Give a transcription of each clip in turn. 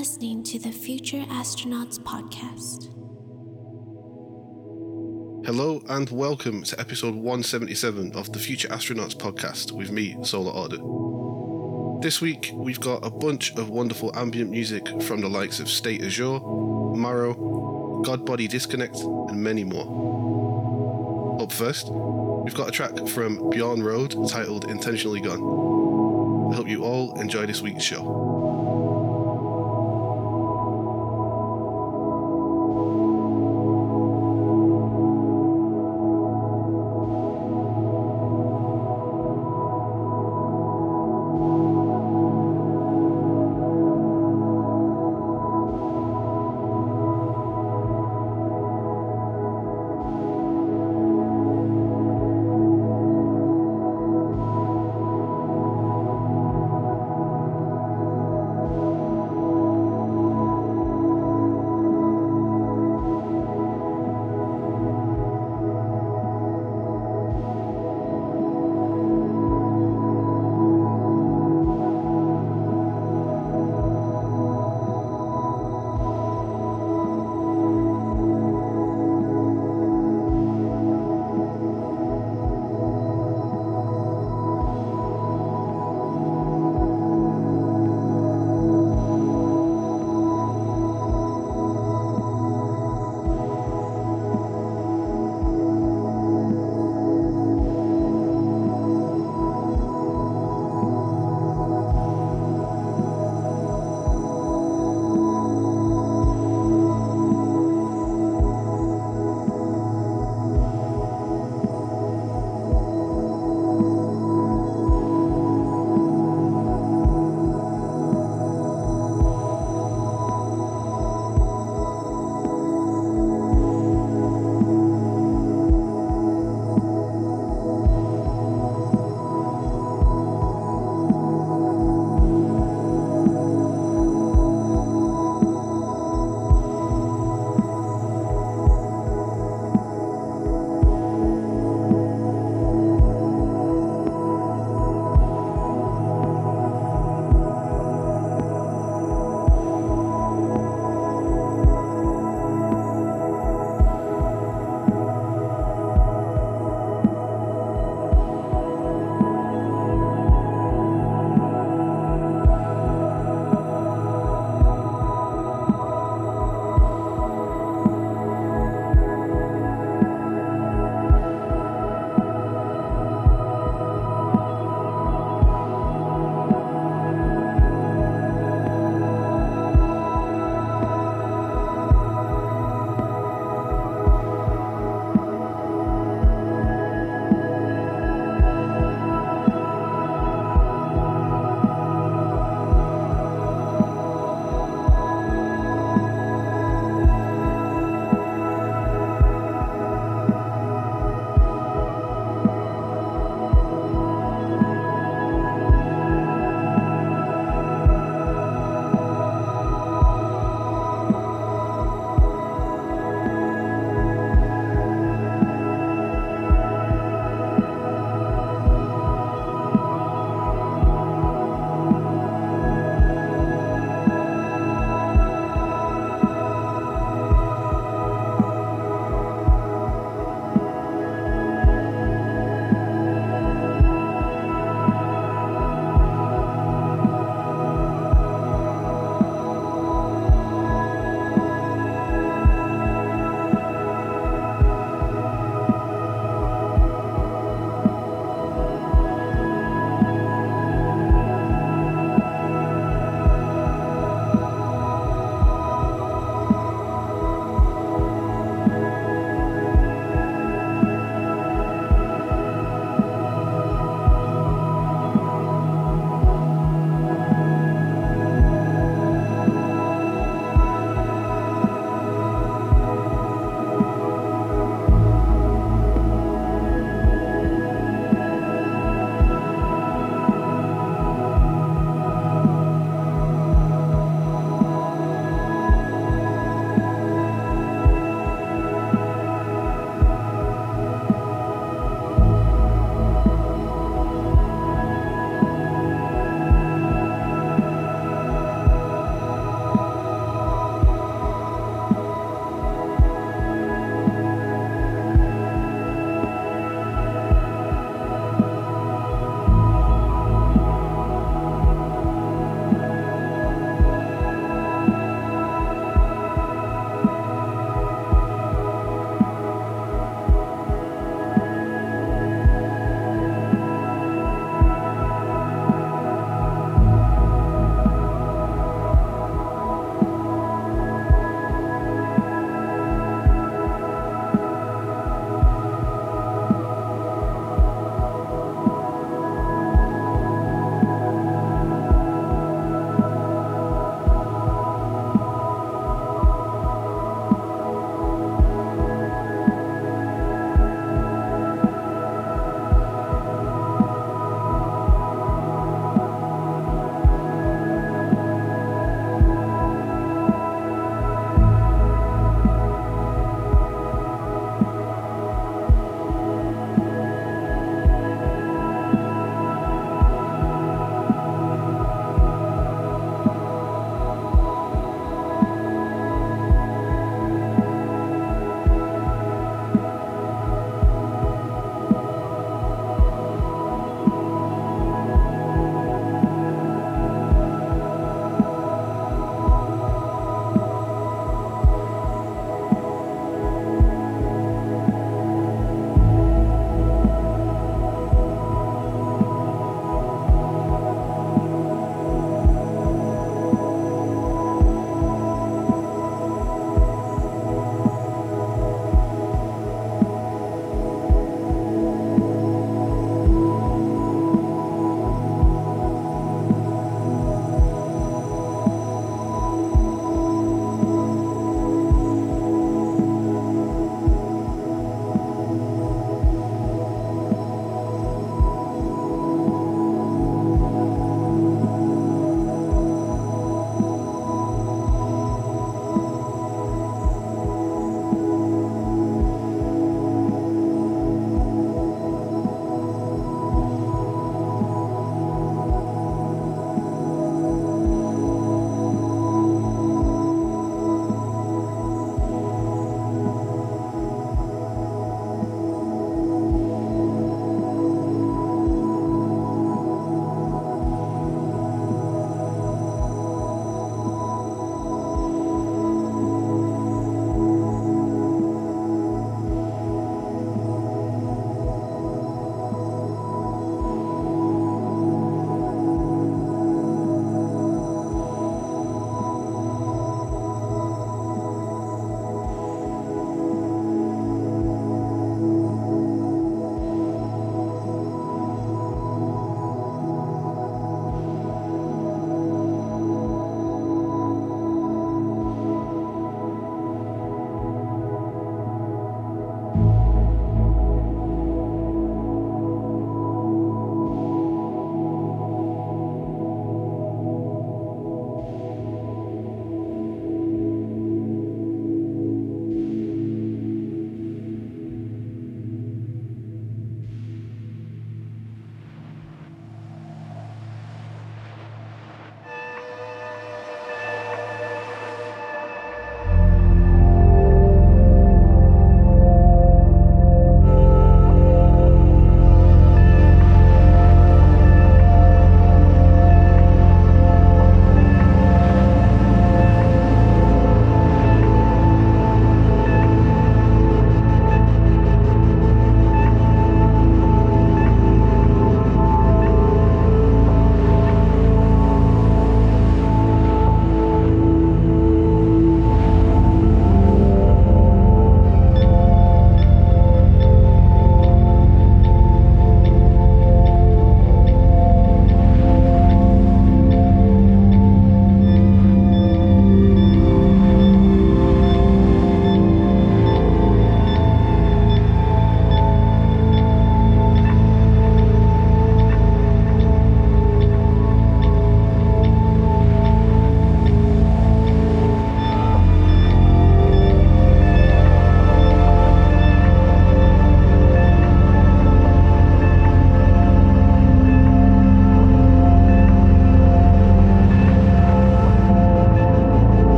listening to the Future Astronauts Podcast. Hello and welcome to episode 177 of the Future Astronauts Podcast with me, Solar Order. This week we've got a bunch of wonderful ambient music from the likes of State Azure, Marrow, Godbody Disconnect, and many more. Up first, we've got a track from Bjorn Road titled Intentionally Gone. I hope you all enjoy this week's show.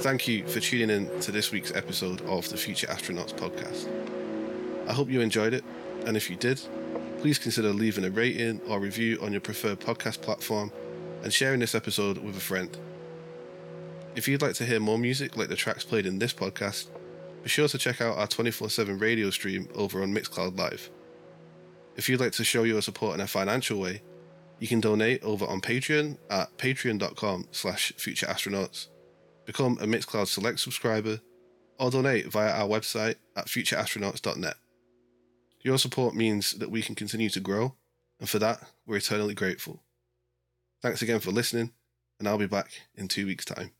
Thank you for tuning in to this week's episode of the Future Astronauts podcast. I hope you enjoyed it, and if you did, please consider leaving a rating or review on your preferred podcast platform and sharing this episode with a friend. If you'd like to hear more music like the tracks played in this podcast, be sure to check out our 24 7 radio stream over on Mixcloud Live. If you'd like to show your support in a financial way, you can donate over on Patreon at patreon.com slash futureastronauts become a Mixcloud Select subscriber, or donate via our website at futureastronauts.net. Your support means that we can continue to grow, and for that, we're eternally grateful. Thanks again for listening, and I'll be back in two weeks' time.